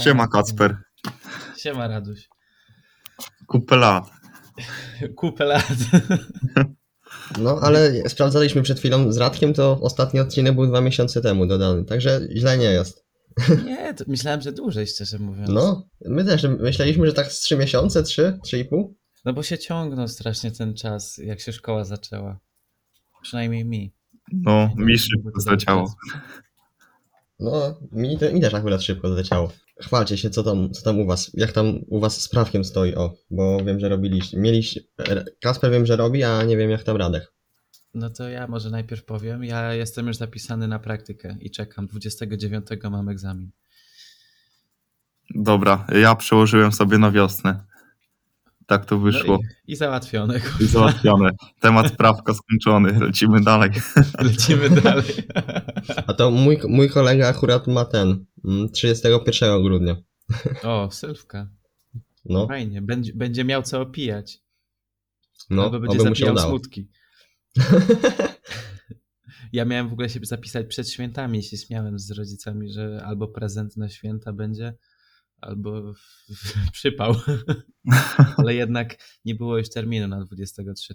Siema Kacper. Siema Raduś. Kupę lat. Kupę lat. No, ale sprawdzaliśmy przed chwilą z Radkiem, to ostatni odcinek był dwa miesiące temu dodany, także źle nie jest. Nie, to myślałem, że dłużej, szczerze mówiąc. No, my też myśleliśmy, że tak z trzy miesiące, trzy, trzy i pół. No bo się ciągnął strasznie ten czas, jak się szkoła zaczęła. Przynajmniej mi. No, mi szybko zleciało. No, mi, te, mi też akurat szybko zleciało. Chwalcie się, co tam, co tam u was, jak tam u was z prawkiem stoi, o, bo wiem, że robiliście, mieliście, Kasper wiem, że robi, a nie wiem jak tam Radek. No to ja może najpierw powiem. Ja jestem już zapisany na praktykę i czekam. 29 mam egzamin. Dobra, ja przełożyłem sobie na wiosnę. Tak to wyszło. No i, I załatwione. I załatwione. Temat prawka skończony. Lecimy dalej. Lecimy dalej. A to mój, mój kolega akurat ma ten, 31 grudnia. O, sylwka. No, Fajnie. Będzie, będzie miał co opijać. no, Albo będzie udało. smutki. Ja miałem w ogóle się zapisać przed świętami i się śmiałem z rodzicami, że albo prezent na święta będzie, albo przypał. Ale jednak nie było już terminu na 23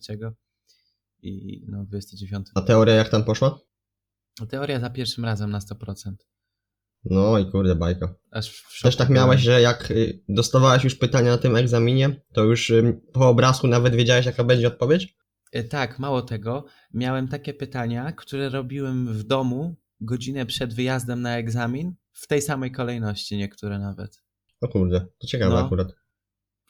i no 29. A teoria jak tam poszła? Teoria za pierwszym razem na 100%. No i kurde, bajka. Też tak miałeś, że jak y, dostawałeś już pytania na tym egzaminie, to już po obrazku nawet wiedziałeś jaka będzie odpowiedź? E, Tak, mało tego. Miałem takie pytania, które robiłem w domu godzinę przed wyjazdem na egzamin, w tej samej kolejności niektóre nawet. O kurde, to ciekawe No. akurat.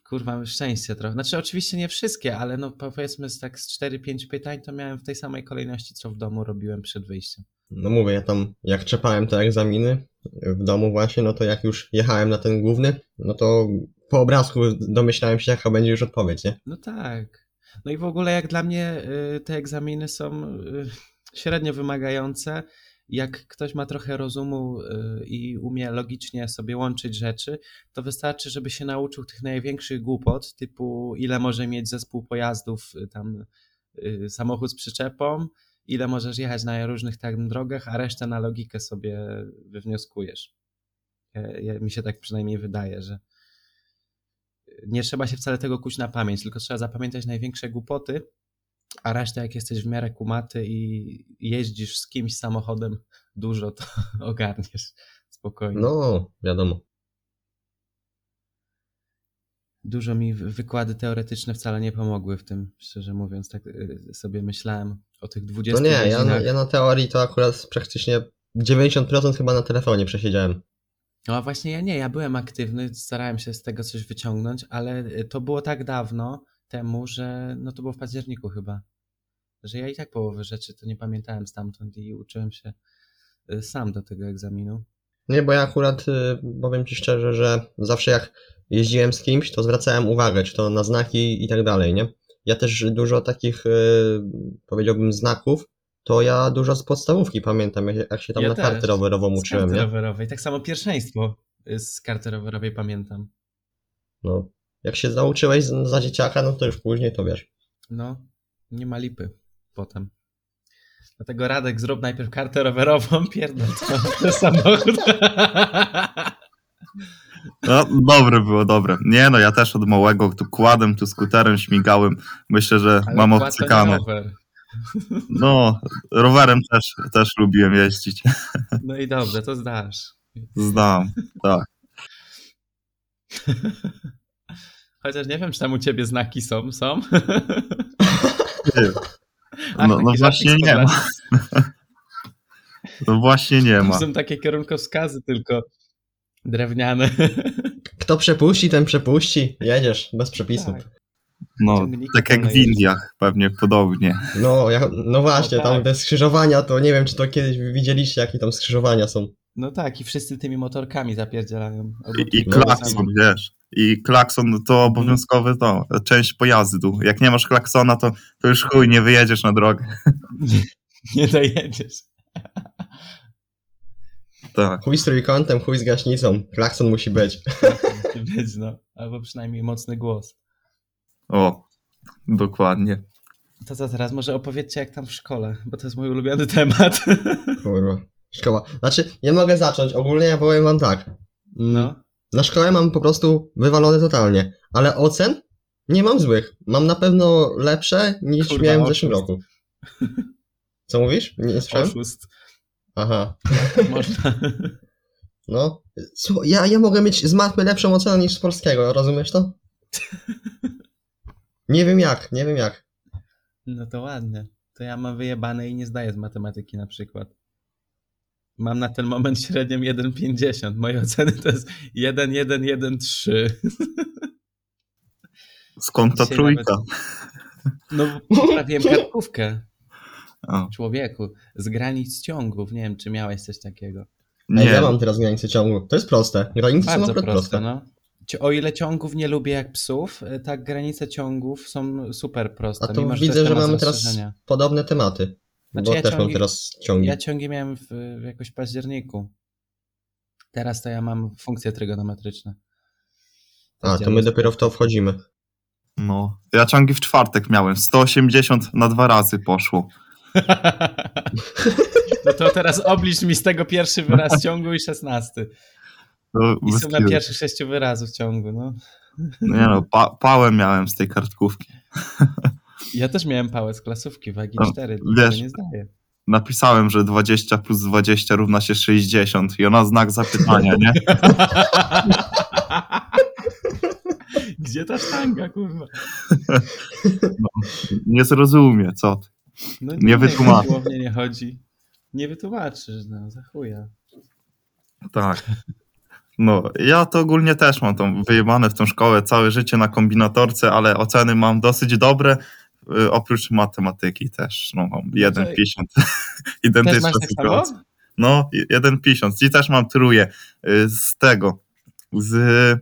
Kurwa, szczęście trochę. Znaczy, oczywiście nie wszystkie, ale no powiedzmy z tak z 4-5 pytań to miałem w tej samej kolejności, co w domu robiłem przed wyjściem. No mówię, ja tam jak czepałem te egzaminy w domu właśnie, no to jak już jechałem na ten główny, no to po obrazku domyślałem się jaka będzie już odpowiedź, nie? No tak. No i w ogóle jak dla mnie y, te egzaminy są y, średnio wymagające. Jak ktoś ma trochę rozumu y, i umie logicznie sobie łączyć rzeczy, to wystarczy, żeby się nauczył tych największych głupot, typu ile może mieć zespół pojazdów, y, tam y, samochód z przyczepą, ile możesz jechać na różnych tam drogach, a resztę na logikę sobie wywnioskujesz. Ja, mi się tak przynajmniej wydaje, że nie trzeba się wcale tego kuć na pamięć, tylko trzeba zapamiętać największe głupoty, a resztę jak jesteś w miarę kumaty i jeździsz z kimś samochodem dużo, to ogarniesz spokojnie. No, wiadomo. Dużo mi wy- wykłady teoretyczne wcale nie pomogły w tym, szczerze mówiąc, tak y, sobie myślałem o tych 20 No nie, ja na, ja na teorii to akurat praktycznie 90% chyba na telefonie przesiedziałem. No a właśnie ja nie, ja byłem aktywny, starałem się z tego coś wyciągnąć, ale y, to było tak dawno temu, że no to było w październiku chyba, że ja i tak połowę rzeczy to nie pamiętałem stamtąd i uczyłem się y, sam do tego egzaminu. Nie, bo ja akurat y, powiem Ci szczerze, że zawsze jak jeździłem z kimś, to zwracałem uwagę, czy to na znaki i tak dalej, nie? Ja też dużo takich, y, powiedziałbym, znaków, to ja dużo z podstawówki pamiętam, jak, się tam Ja na też. kartę rowerową Z uczyłem, karty nie? rowerowej, tak samo pierwszeństwo z karty rowerowej pamiętam. No. Jak się nauczyłeś za dzieciaka, no to już później to wiesz. No, nie ma lipy potem. Dlatego Radek, zrób najpierw kartę rowerową, pierdol to samochód. No, dobre było, dobre. Nie no, ja też od małego tu kładem, tu skuterem śmigałem. Myślę, że Ale mam obcykane. rower. No, rowerem też, też lubiłem jeździć. No i dobrze, to zdasz. Znam, tak. Chociaż nie wiem, czy tam u ciebie znaki są. Są? Ach, No, no właśnie nie ma. No właśnie nie To ma. są takie kierunkowskazy tylko drewniane. Kto przepuści, ten przepuści. Jedziesz, bez przepisu. Tak. No, tak jak w Indiach, pewnie podobnie. No, ja, no właśnie, No tam tak. te skrzyżowania, to nie wiem, czy to kiedyś widzieliście, jakie tam skrzyżowania są. No tak, i wszyscy tymi motorkami zapierdzielają. I, i klakson, wiesz. I klakson to obowiązkowy to, część pojazdu. Jak nie masz klaksona, to, to już chuj, nie wyjedziesz na drogę. Nie dojedziesz. Tak. Chuj z trójkątem, chuj z gaśnicą. Klakson musi być. Musi być, no. Albo przynajmniej mocny głos. O, dokładnie. To co teraz? Może opowiedzcie jak tam w szkole, bo to jest mój ulubiony temat. Kurwa. Szkoła. Znaczy, nie mogę zacząć. Ogólnie ja powiem wam tak. Mm, No. Na szkołę mam po prostu wywalone totalnie, ale ocen nie mam złych. Mam na pewno lepsze niż Kurwa, miałem w zeszłym oszust. roku. Co mówisz? Nie, nie słyszałem? Oszust. Aha. Można. No. Słuchaj, ja, ja mogę mieć z matmy lepszą ocenę niż z polskiego, rozumiesz to? Nie wiem jak, nie wiem jak. No to ładnie. To ja mam wyjebane i nie zdaję z matematyki na przykład. Mam na ten moment średnią 1,50. Moje oceny to jest 1,113. Skąd ta Dzisiaj trójka? No, poprawiłem kartkówkę. O, Człowieku, z granic ciągów. Nie wiem, czy miałeś coś takiego. Ej, nie, ja mam teraz granicę ciągu. To jest proste. Granice są Bardzo naprawdę proste, proste. no. O ile ciągów nie lubię jak psów, y, tak granice ciągów są super proste. A to mimo, że widzę, że temat mamy teraz podobne tematy. Znaczy, bo ja też mam ciągi- teraz ciągi. Ja ciągi miałem w, w jakoś październiku. Teraz to ja mam funkcje trygonometryczne. A, to my dopiero w to wchodzimy. no. Ja ciągi w czwartek miałem. 180 na dwa razy poszło. No to teraz oblicz mi z tego pierwszy wyraz ciągu i szesnasty. To I na pierwszych sześciu wyrazów ciągu, no. Nie no, pa, pałę miałem z tej kartkówki. Ja też miałem pałę z klasówki wagi No, 4, wiesz. wiesz, nie zdaję. Napisałem, że 20 plus 20 równa się 60 i ona znak zapytania, nie? Gdzie ta sztanga, kurwa? Nie zrozumie, co ty. No Nie wytłumaczy. Głównie nie chodzi. Nie wytłumaczysz, no, za chuja. Tak. No, ja to ogólnie też mam tą wyjebane w tą szkołę całe życie na kombinatorce, ale oceny mam dosyć dobre, oprócz matematyki też. No, mam 1,50. Też Identyczna tak sytuacja. samo? No, 1,50. I też mam tróję y, z tego, z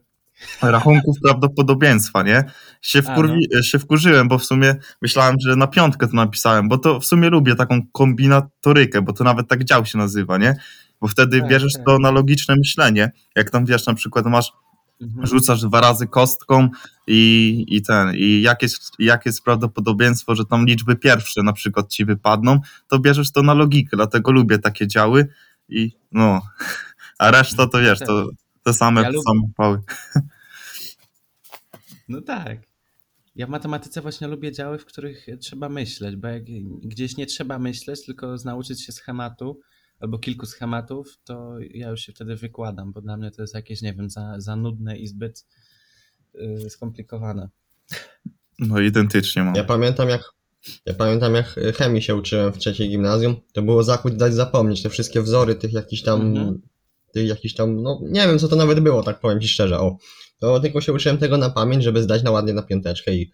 rachunków prawdopodobieństwa, nie? Się, A, wkurwi, się wkurzyłem, bo w sumie myślałem, że na piątkę to napisałem, bo to w sumie lubię taką kombinatorykę, bo to nawet tak dział się nazywa, nie? Bo wtedy Tak, bierzesz tak. to na logiczne myślenie. Jak tam wiesz, na przykład masz, Mhm. rzucasz dwa razy kostką i, i ten, i jakie jest, jakie jest prawdopodobieństwo, że tam liczby pierwsze na przykład ci wypadną, to bierzesz to na logikę, dlatego lubię takie działy i no, a reszta to wiesz, to te same, Ja same pały. No tak. Ja w matematyce właśnie lubię działy, w których trzeba myśleć, bo jak gdzieś nie trzeba myśleć, tylko nauczyć się schematu albo kilku schematów, to ja już się wtedy wykładam, bo dla mnie to jest jakieś, nie wiem, za, za nudne i zbyt y, skomplikowane. No identycznie mam. Ja pamiętam jak ja pamiętam jak chemii się uczyłem w trzeciej gimnazjum, to było zakuć dać zapomnieć te wszystkie wzory tych jakichś tam Mhm. tych jakichś tam, no nie wiem co to nawet było, tak powiem ci szczerze, o. To tylko się uczyłem tego na pamięć, żeby zdać na ładnie na piąteczkę i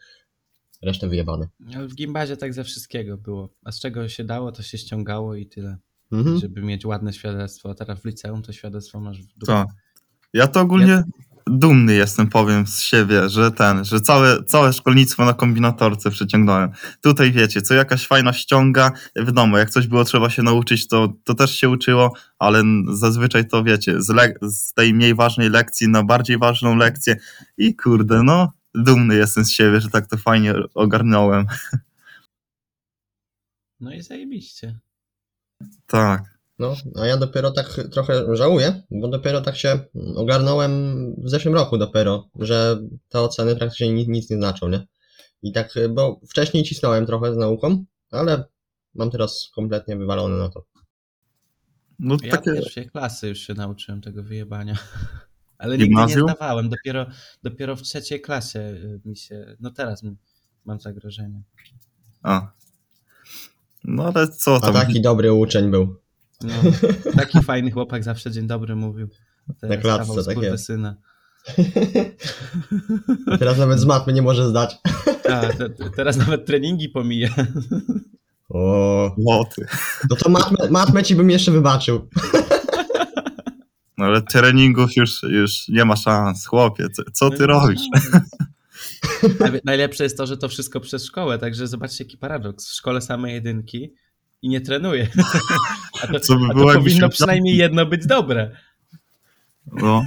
resztę wyjebane. Ale w gimbazie tak ze wszystkiego było. A z czego się dało, to się ściągało i tyle, Mhm. żeby mieć ładne świadectwo. A teraz w liceum to świadectwo masz w dupie. Tak. Ja to ogólnie dumny jestem, powiem z siebie, że ten, że całe, całe szkolnictwo na kombinatorce przeciągnąłem. Tutaj wiecie, co jakaś fajna ściąga, wiadomo, jak coś było trzeba się nauczyć, to, to też się uczyło, ale zazwyczaj to wiecie, z, z tej mniej ważnej lekcji na bardziej ważną lekcję i kurde, no, dumny jestem z siebie, że tak to fajnie ogarnąłem. No i zajebiście. Tak. No, a ja dopiero tak trochę żałuję, bo dopiero tak się ogarnąłem w zeszłym roku dopiero, że te oceny praktycznie nic, nic nie znaczą, nie? I tak, bo wcześniej cisnąłem trochę z nauką, ale mam teraz kompletnie wywalone na to. No Ja takie, w pierwszej klasy już się nauczyłem tego wyjebania. Ale nigdy nie Gimnazjum? zdawałem. Dopiero, dopiero w trzeciej klasie y, mi się. No teraz mam zagrożenie. a. No ale co A tam, taki dobry uczeń był. No, taki fajny chłopak zawsze dzień dobry mówił. Na klatce, tak jest. syna. Teraz nawet z matmy nie może zdać. A, te, te, teraz nawet treningi pomija. O, Łoty. no to matmę, matmę ci bym jeszcze wybaczył. No ale treningów już, już nie ma szans, chłopie, co, co ty No, robisz? Najle- Najlepsze jest to, że to wszystko przez szkołę, także zobaczcie jaki paradoks. W szkole same jedynki i nie trenuje. A to, Co by a było, to powinno przynajmniej jedno być dobre. No.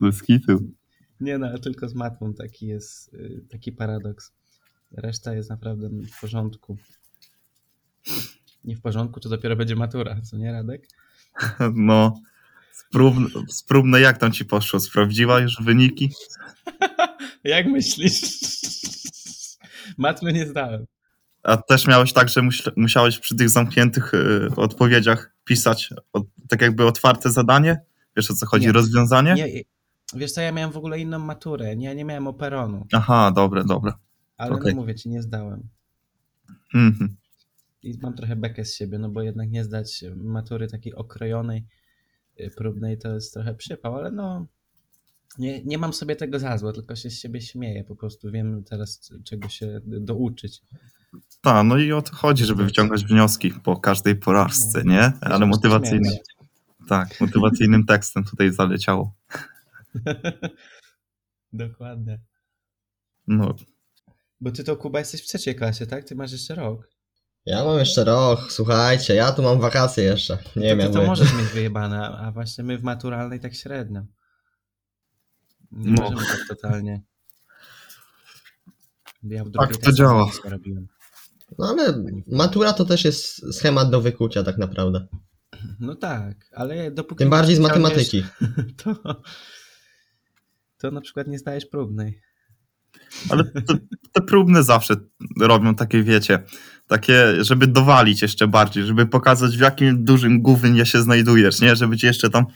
Bez kitu. Nie no, tylko z matmą taki jest, y, taki paradoks. Reszta jest naprawdę w porządku. Nie w porządku, to dopiero będzie matura, co nie Radek? No. Sprówne, sprówne, jak tam ci poszło? Sprawdziła już wyniki? Jak myślisz? Matmy nie zdałem. A też miałeś tak, że musiałeś przy tych zamkniętych y, odpowiedziach pisać od, tak jakby otwarte zadanie? Wiesz o co chodzi? Nie. Rozwiązanie? Nie, wiesz co, ja miałem w ogóle inną maturę. Nie, nie miałem operonu. Aha, dobre, dobre. Ale Okej. no mówię ci, nie zdałem. Mhm. I mam trochę bekę z siebie, no bo jednak nie zdać matury takiej okrojonej, y, próbnej to jest trochę przypał, ale no nie, nie mam sobie tego za złe, tylko się z siebie śmieję. Po prostu wiem teraz czego się douczyć. Tak, no i o to chodzi, żeby wyciągać wnioski po każdej porażce, No. nie? Ale motywacyjnym, tak, motywacyjnym tekstem tutaj zaleciało. się. Dokładnie. No, Bo ty to Kuba jesteś w trzeciej klasie, tak? Ty masz jeszcze rok. Ja mam jeszcze rok, słuchajcie, ja tu mam wakacje jeszcze. Nie to wiem, to wy. możesz mieć wyjebane, a a właśnie my w maturalnej tak średnio. Nie No. możemy tak totalnie. Ja w Tak to działa. No ale matura to też jest schemat do wykucia tak naprawdę. No tak, ale dopóki... Tym bardziej z matematyki. To, to na przykład nie zdajesz próbnej. Ale te, te próbne zawsze robią takie, wiecie, takie, żeby dowalić jeszcze bardziej, żeby pokazać w jakim dużym gównie się znajdujesz, nie? Żeby cię jeszcze tam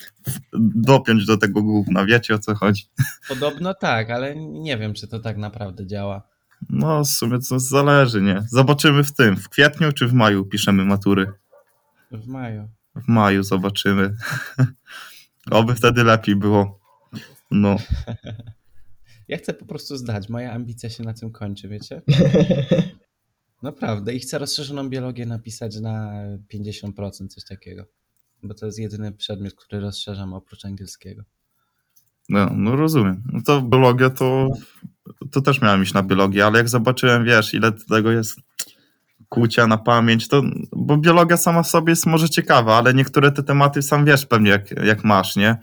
dopiąć do tego gówna, wiecie o co chodzi? Podobno tak, ale nie wiem, czy to tak naprawdę działa. No, w sumie to zależy, nie? Zobaczymy w tym, w kwietniu czy w maju piszemy matury? W maju. W maju zobaczymy. Oby wtedy lepiej było. No, Ja chcę po prostu zdać. Moja ambicja się na tym kończy, wiecie? Naprawdę. I chcę rozszerzoną biologię napisać na 50%, coś takiego. Bo to jest jedyny przedmiot, który rozszerzam oprócz angielskiego. no, no rozumiem. No to biologia to, to też miałem iść na biologię, ale jak zobaczyłem, wiesz, ile tego jest kłucia na pamięć, to, bo biologia sama w sobie jest może ciekawa, ale niektóre te tematy sam wiesz pewnie jak, jak masz, nie?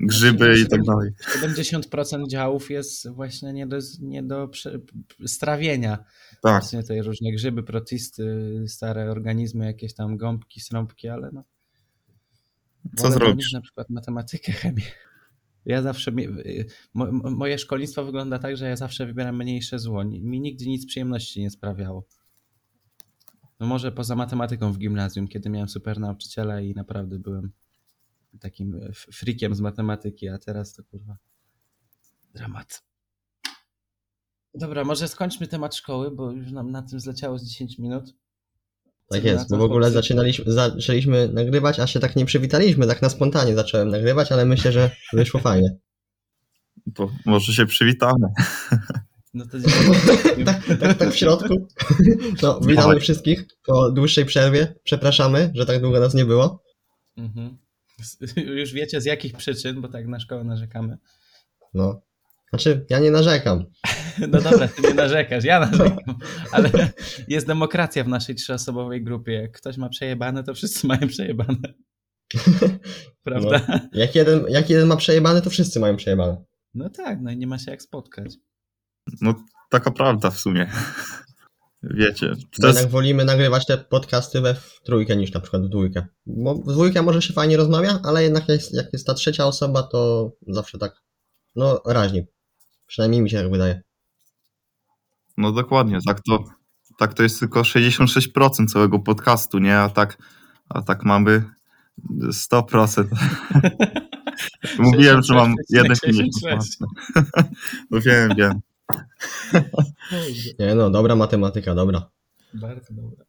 Grzyby i tak dalej. 70% działów jest właśnie nie do, nie do prze, strawienia. Tak, Właśnie te różne grzyby, protisty, stare organizmy, jakieś tam gąbki, srąbki, ale no. co zrobisz? Na przykład matematykę, chemię. Ja zawsze, moje szkolnictwo wygląda tak, że ja zawsze wybieram mniejsze zło. Mi nigdy nic przyjemności nie sprawiało. No może poza matematyką w gimnazjum, kiedy miałem super nauczyciela i naprawdę byłem takim f- frikiem z matematyki, a teraz to kurwa dramat. Dobra, może skończmy temat szkoły, bo już nam na tym zleciało z 10 minut. Tak jest, bo w ogóle zaczynaliśmy, zaczęliśmy nagrywać, a się tak nie przywitaliśmy, tak na spontanie zacząłem nagrywać, ale myślę, że wyszło fajnie. To może się przywitamy. No to tak, tak, tak w środku. No, witamy wszystkich po dłuższej przerwie. Przepraszamy, że tak długo nas nie było. Mhm. Już wiecie z jakich przyczyn, bo tak na szkołę narzekamy. No. Znaczy, ja nie narzekam. No dobra, ty nie narzekasz, ja narzekam. Ale jest demokracja w naszej trzyosobowej grupie. Jak ktoś ma przejebane, to wszyscy mają przejebane. Prawda? Jak jeden, jak jeden ma przejebane, to wszyscy mają przejebane. No tak, no i nie ma się jak spotkać. No, taka prawda w sumie. Wiecie, to jest, jednak wolimy nagrywać te podcasty we w trójkę niż na przykład w dwójkę. Bo w dwójkę może się fajnie rozmawia, ale jednak jest, jak jest ta trzecia osoba, to zawsze tak, no raźniej. Przynajmniej mi się tak wydaje. no dokładnie, tak to, tak to jest tylko 66% całego podcastu, nie? A tak, a tak mamy 100%. Mówiłem, że mam 1,50. 66. No wiem, wiem. Nie no, dobra matematyka, dobra. Bardzo dobra.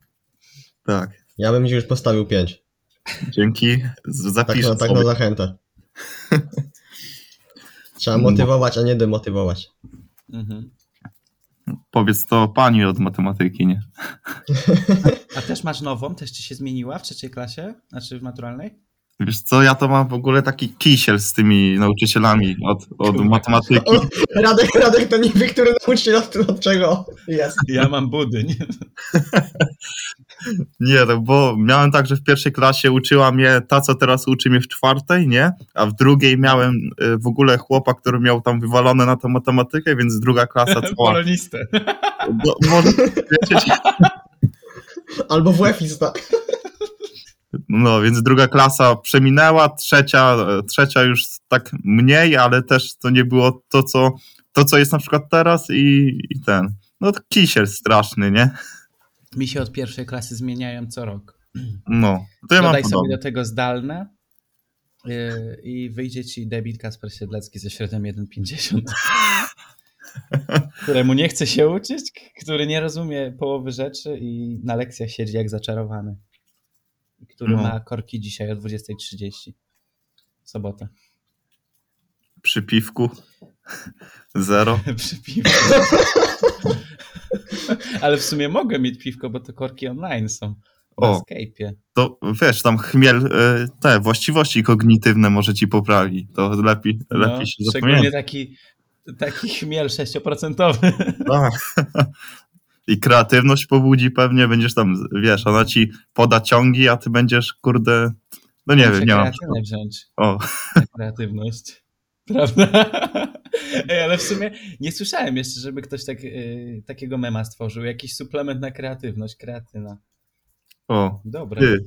Tak. Ja bym ci już postawił pięć. Dzięki. Z- Tak, Zapiszę no, tak na zachętę. Trzeba motywować, a nie demotywować. Mhm. Powiedz to pani od matematyki, nie? A też masz nową? Też ci się zmieniła w trzeciej klasie? Znaczy w maturalnej? Wiesz co, ja to mam w ogóle taki kisiel z tymi nauczycielami od, od matematyki. Radek, Radek to nie wie, który nauczyciel od, od czego jest. Ja mam budyń. Nie, no bo miałem tak, że w pierwszej klasie uczyła mnie ta, co teraz uczy mnie w czwartej, nie? A w drugiej miałem y, w ogóle chłopa, który miał tam wywalone na tą matematykę, więc druga klasa cała. Polonistę. Może wiecie, Albo WF-ista. No, więc druga klasa przeminęła, trzecia, trzecia już tak mniej, ale też to nie było to, co, to, co jest na przykład teraz i, i ten. No to kisiel straszny, nie? Mi się od pierwszej klasy zmieniają co rok. No, to ja mam Dodaj sobie podobnie. do tego zdalne yy, i wyjdzie ci debil Kasper Siedlecki ze średnią 1,50. któremu nie chce się uczyć, który nie rozumie połowy rzeczy i na lekcjach siedzi jak zaczarowany. Który No. ma korki dzisiaj o 20.30. Sobotę. Przy piwku zero. Przy piwku. Ale w sumie mogę mieć piwko, bo to korki online są. O. Skype'ie. To wiesz, tam chmiel, e, te właściwości kognitywne może ci poprawi. To lepiej, lepiej się No, szczególnie zapamięta. taki, taki chmiel 6%. Tak. I kreatywność pobudzi pewnie, będziesz tam, wiesz, ona ci poda ciągi, a ty będziesz, kurde, no nie Muszę wiem, nie mam. wziąć. O, kreatywność. Prawda? Ej, ale w sumie nie słyszałem jeszcze, żeby ktoś tak, y, takiego mema stworzył. Jakiś suplement na kreatywność, kreatyna. o, Dobra. ty.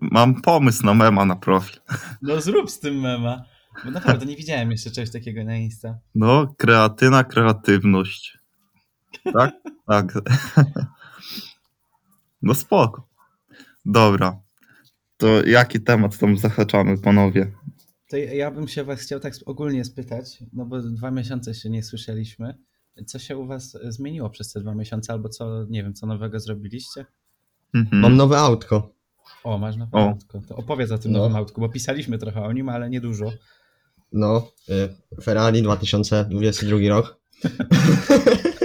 Mam pomysł na mema na profil. No zrób z tym mema. Bo naprawdę nie widziałem jeszcze czegoś takiego na Insta. No, kreatyna, kreatywność. Tak? Tak. No spoko. Dobra. To jaki temat tam zahaczamy, panowie? To ja bym się was chciał tak ogólnie spytać, no bo dwa miesiące się nie słyszeliśmy. Co się u was zmieniło przez te dwa miesiące, albo co, nie wiem, co nowego zrobiliście? Mhm. Mam nowe autko. O, masz nowe O. autko. To opowiedz o tym No. nowym autku, bo pisaliśmy trochę o nim, ale nie dużo. No, y, Ferrari 2022 rok.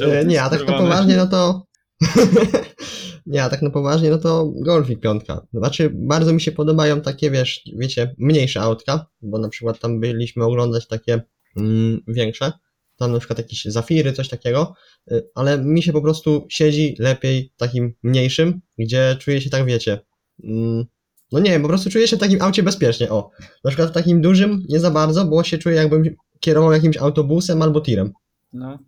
E, Nie, a tak na poważnie, no to. nie, a tak na poważnie, no to Golfik piątka. Znaczy, bardzo mi się podobają takie, wiesz, wiecie, mniejsze autka, bo na przykład tam byliśmy oglądać takie mm, większe. Tam na przykład jakieś zafiry, coś takiego, y, ale mi się po prostu siedzi lepiej takim mniejszym, gdzie czuję się tak, wiecie. Mm, no nie wiem, po prostu czuję się w takim aucie bezpiecznie. O, na przykład w takim dużym nie za bardzo, bo się czuję jakbym kierował jakimś autobusem albo tirem. No.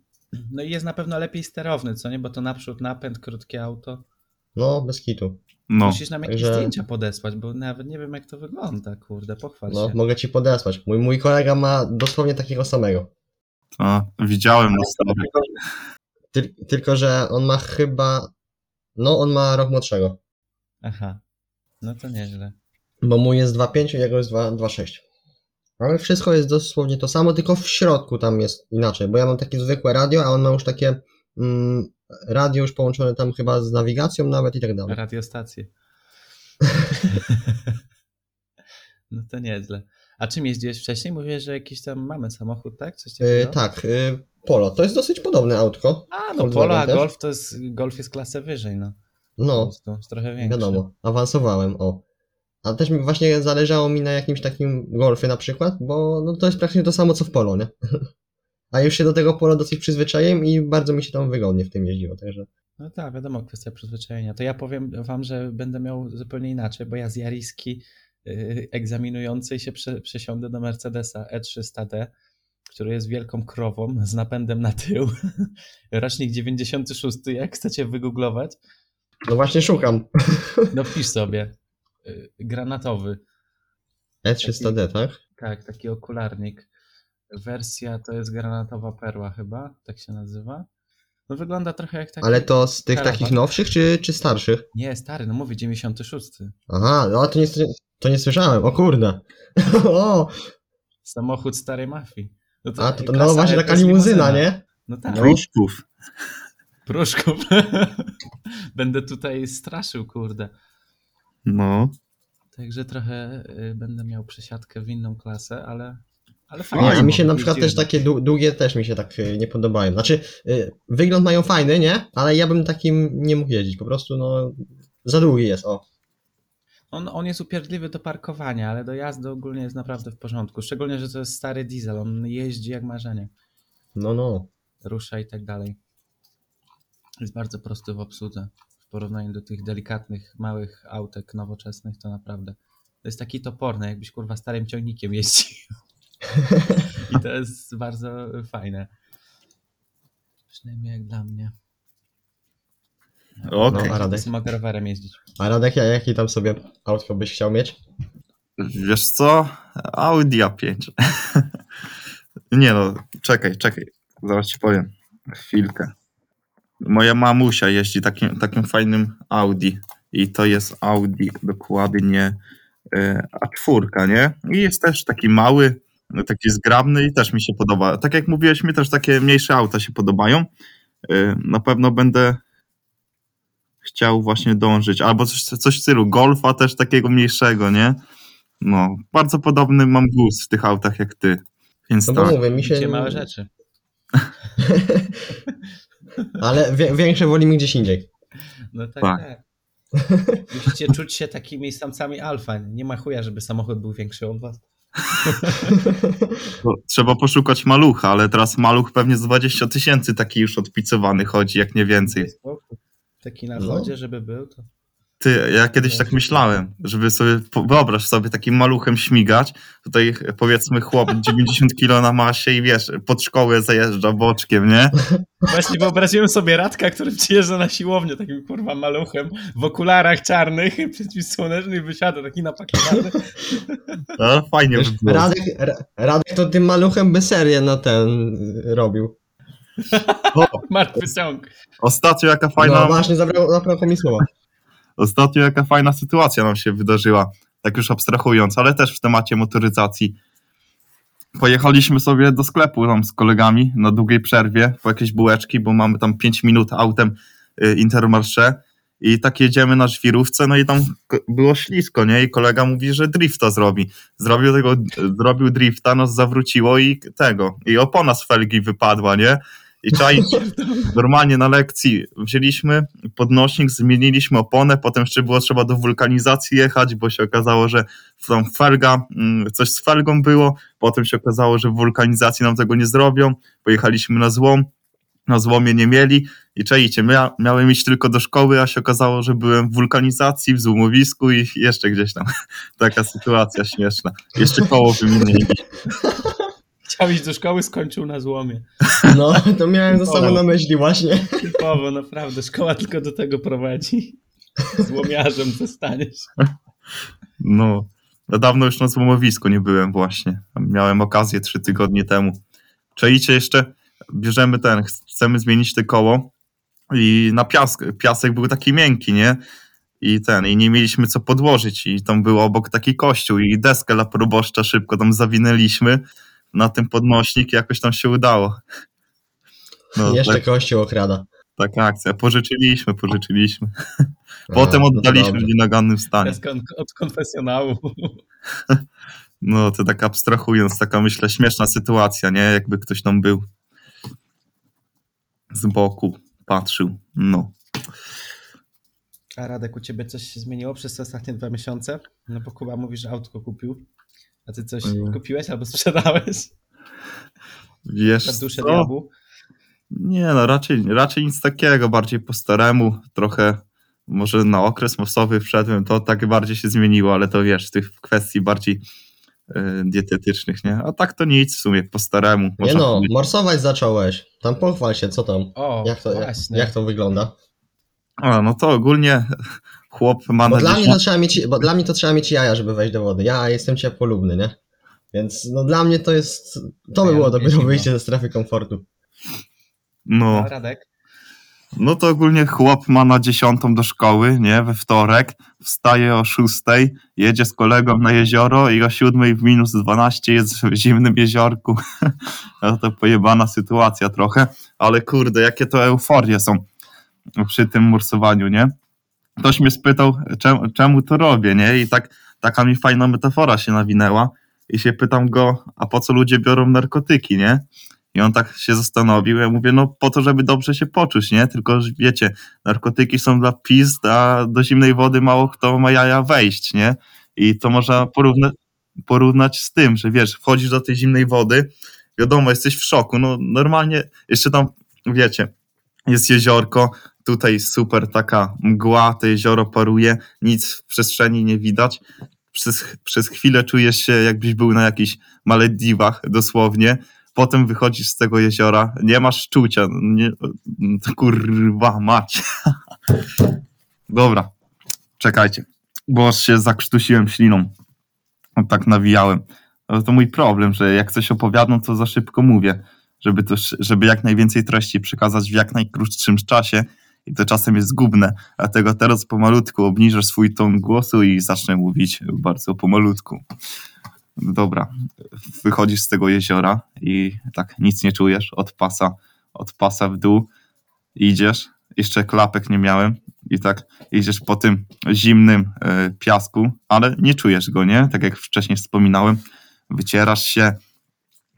No i jest na pewno lepiej sterowny, co nie? Bo to naprzód napęd, krótkie auto. No, bez kitu. No, Musisz nam jakieś także- zdjęcia podesłać, bo nawet nie wiem jak to wygląda, kurde, pochwal No, się. mogę ci podesłać. Mój, mój kolega ma dosłownie takiego samego. to widziałem na story. Tyl, tylko, że on ma chyba. No, on ma rok młodszego. Aha, no to nieźle. Bo mój jest 2,5, jego jest 2 2,6. Ale wszystko jest dosłownie to samo, tylko w środku tam jest inaczej. Bo ja mam takie zwykłe radio, a on ma już takie. Mm, radio już połączone tam chyba z nawigacją nawet i tak dalej. Radiostacje. no to nieźle. A czym jeździłeś wcześniej? Mówiłeś, że jakiś tam mamy samochód, tak? Coś Y, takiego? tak, y, Polo. To jest dosyć podobne autko. A, no Polo, a też? Golf to jest, Golf jest klasę wyżej, no. No, trochę większy. Wiadomo, awansowałem, o. A też mi właśnie zależało mi na jakimś takim golfie na przykład, bo no to jest praktycznie to samo co w polo, nie? A już się do tego polo dosyć przyzwyczaiłem i bardzo mi się tam wygodnie w tym jeździło, także. No tak, wiadomo, kwestia przyzwyczajenia. To ja powiem wam, że będę miał zupełnie inaczej, bo ja z Jariski yy, egzaminującej się prze, przesiądę do Mercedesa E300D, który jest wielką krową z napędem na tył. Rocznik 96, jak chcecie wygooglować, No właśnie szukam. no wpisz sobie. Yy, granatowy. E300D, tak? Tak, taki okularnik. Wersja to jest granatowa perła chyba, tak się nazywa. No wygląda trochę jak taki... Ale to z tych karawan. takich nowszych czy, czy starszych? Nie, stary, no mówię 96. Aha, no to nie, to nie słyszałem, o kurde. o, Samochód starej mafii. No a to, to no właśnie taka to limuzyna, limuzyna. nie? No tak. Pruszków. pruszków. Będę tutaj straszył, kurde. No. Także trochę y, będę miał przesiadkę w inną klasę, ale, ale Nie, fajnie. a mi się na przykład też takie dłu- długie też mi się tak y, nie podobają. Znaczy, y, wygląd mają fajny, nie? Ale ja bym takim nie mógł jeździć. Po prostu, no, za długi jest, o. On, on jest upierdliwy do parkowania, ale do jazdy ogólnie jest naprawdę w porządku. Szczególnie, że to jest stary diesel. On jeździ jak marzenie. No, no. Rusza i tak dalej. Jest bardzo prosty w obsłudze. Porównaniu do tych delikatnych, małych autek nowoczesnych, to naprawdę. To jest taki toporny, jakbyś kurwa starym ciągnikiem jeździł. I to jest bardzo fajne. Przynajmniej jak dla mnie. Okej. No, a Radek? Mogę rowerem jeździć. A Radek, ja- jaki tam sobie autko byś chciał mieć? Wiesz co? Audi A5. Nie no, czekaj, czekaj. Zaraz ci powiem. Chwilkę. Moja mamusia jeździ takim, takim fajnym Audi. I to jest Audi dokładnie e, A4, nie? I jest też taki mały, taki zgrabny i też mi się podoba. Tak jak mówiłeś, mi też takie mniejsze auta się podobają. E, Na pewno będę chciał właśnie dążyć. Albo coś, coś w stylu Golfa też takiego mniejszego, nie? No, bardzo podobny mam gust w tych autach jak ty. Więc No tak. mówię, mi się... Gdzie małe rzeczy. Ale wie, większe wolimy gdzieś indziej. No tak, Tak. tak. Musicie czuć się takimi samcami alfa. Nie ma chuja, żeby samochód był większy od was. To Trzeba poszukać malucha, ale teraz maluch pewnie z 20 tysięcy taki już odpicowany chodzi, jak nie więcej. Taki na No. wodzie, żeby był, to Ty, ja kiedyś tak myślałem, żeby sobie, wyobraź sobie takim maluchem śmigać, tutaj powiedzmy chłop 90 kilo na masie i wiesz, pod szkołę zajeżdża boczkiem, nie? Właśnie wyobraziłem sobie Radka, który przyjeżdża na siłownię takim kurwa maluchem, w okularach czarnych, przeciwsłonecznych, wysiada taki napakowany. No, fajnie by Wiesz, było. Radek, Ra- Radek to tym maluchem by serię na ten y, robił. O, Martwy ciąg. ostatnio jaka fajna, No właśnie, zabrał, zabrał mi słowa. Ostatnio jaka fajna sytuacja nam się wydarzyła, tak już abstrahując, ale też w temacie motoryzacji. Pojechaliśmy sobie do sklepu tam z kolegami na długiej przerwie po jakieś bułeczki, bo mamy tam 5 minut autem y, Intermarché i tak jedziemy na żwirówce, no i tam było ślisko, nie? I kolega mówi, że drifta zrobi. Zrobił tego, zrobił drifta, nas zawróciło i tego, i opona z felgi wypadła, nie? I czaić, normalnie na lekcji wzięliśmy podnośnik, zmieniliśmy oponę, potem jeszcze było trzeba do wulkanizacji jechać, bo się okazało, że tam felga, mm, coś z felgą było, potem się okazało, że w wulkanizacji nam tego nie zrobią, pojechaliśmy na złom, na złomie nie mieli i czaicie, mia, miałem iść tylko do szkoły, a się okazało, że byłem w wulkanizacji, w złomowisku i jeszcze gdzieś tam. Taka sytuacja śmieszna. Jeszcze koło wymienili. Chciał iść do szkoły, skończył na złomie. No, to miałem to samo na myśli właśnie. Typowo, naprawdę. Szkoła tylko do tego prowadzi. Złomiarzem zostaniesz. No, ja dawno już na złomowisku nie byłem właśnie. Miałem okazję trzy tygodnie temu. Czajcie jeszcze, bierzemy ten, chcemy zmienić te koło i na piask, piasek był taki miękki, nie? I ten, i nie mieliśmy co podłożyć i tam był obok taki kościół i deskę dla proboszcza szybko tam zawinęliśmy na ten podnośnik i jakoś tam się udało. No, Jeszcze tak, kościół okrada. taka akcja. Pożyczyliśmy, pożyczyliśmy. Potem A, no to oddaliśmy w dobrze. nienagannym stanie. Od konfesjonału. No, to tak abstrahując, taka myślę śmieszna sytuacja, nie? Jakby ktoś tam był z boku, patrzył. No. A Radek, u ciebie coś się zmieniło przez te ostatnie dwa miesiące? No bo Kuba mówi, że autko kupił. A ty coś Mhm. kupiłeś albo sprzedałeś? Wiesz Na duszę co? diabłu? Nie no, raczej, raczej nic takiego, bardziej po staremu, trochę może na okres mosowy wszedłem, to tak bardziej się zmieniło, ale to wiesz, tych kwestii bardziej e, dietetycznych, nie? A tak to nic w sumie, po staremu. Nie no, powiedzieć. morsować zacząłeś. Tam pochwal się, co tam? O, Jak to, jak, jak to wygląda? A, no to ogólnie chłop ma Bo na dla, mnie to trzeba mieć, bo dla mnie to trzeba mieć jaja, żeby wejść do wody. Ja jestem ciepłolubny, nie? Więc no dla mnie to jest. To by było dopiero wyjście ze strefy komfortu. No? No to ogólnie chłop ma na dziesiątą do szkoły, nie, we wtorek, wstaje o szóstej, jedzie z kolegą na jezioro i o siódmej w minus 12 jest w zimnym jeziorku. No to pojebana sytuacja trochę, ale kurde, jakie to euforie są przy tym mursowaniu, nie? Ktoś mnie spytał, czemu, czemu to robię, nie? I tak taka mi fajna metafora się nawinęła i się pytam go, a po co ludzie biorą narkotyki, nie? I on tak się zastanowił. Ja mówię, no po to, żeby dobrze się poczuć, nie? Tylko, wiecie, narkotyki są dla pizd, a do zimnej wody mało kto ma jaja wejść, nie? I to można porównać, porównać z tym, że wiesz, wchodzisz do tej zimnej wody, wiadomo, jesteś w szoku, no normalnie, jeszcze tam, wiecie, jest jeziorko, tutaj super taka mgła, to jezioro paruje, nic w przestrzeni nie widać. Przez, przez chwilę czujesz się, jakbyś był na jakichś Malediwach, dosłownie, potem wychodzisz z tego jeziora, nie masz czucia, nie, kurwa mać. Dobra, czekajcie, bo się zakrztusiłem śliną, tak nawijałem. To mój problem, że jak coś opowiadam, to za szybko mówię, żeby, to, żeby jak najwięcej treści przekazać w jak najkrótszym czasie i to czasem jest zgubne, dlatego teraz pomalutku obniżę swój ton głosu i zacznę mówić bardzo pomalutku. Dobra, wychodzisz z tego jeziora i tak nic nie czujesz, od pasa, od pasa w dół idziesz, jeszcze klapek nie miałem i tak idziesz po tym zimnym e, piasku, ale nie czujesz go, nie? Tak jak wcześniej wspominałem, wycierasz się,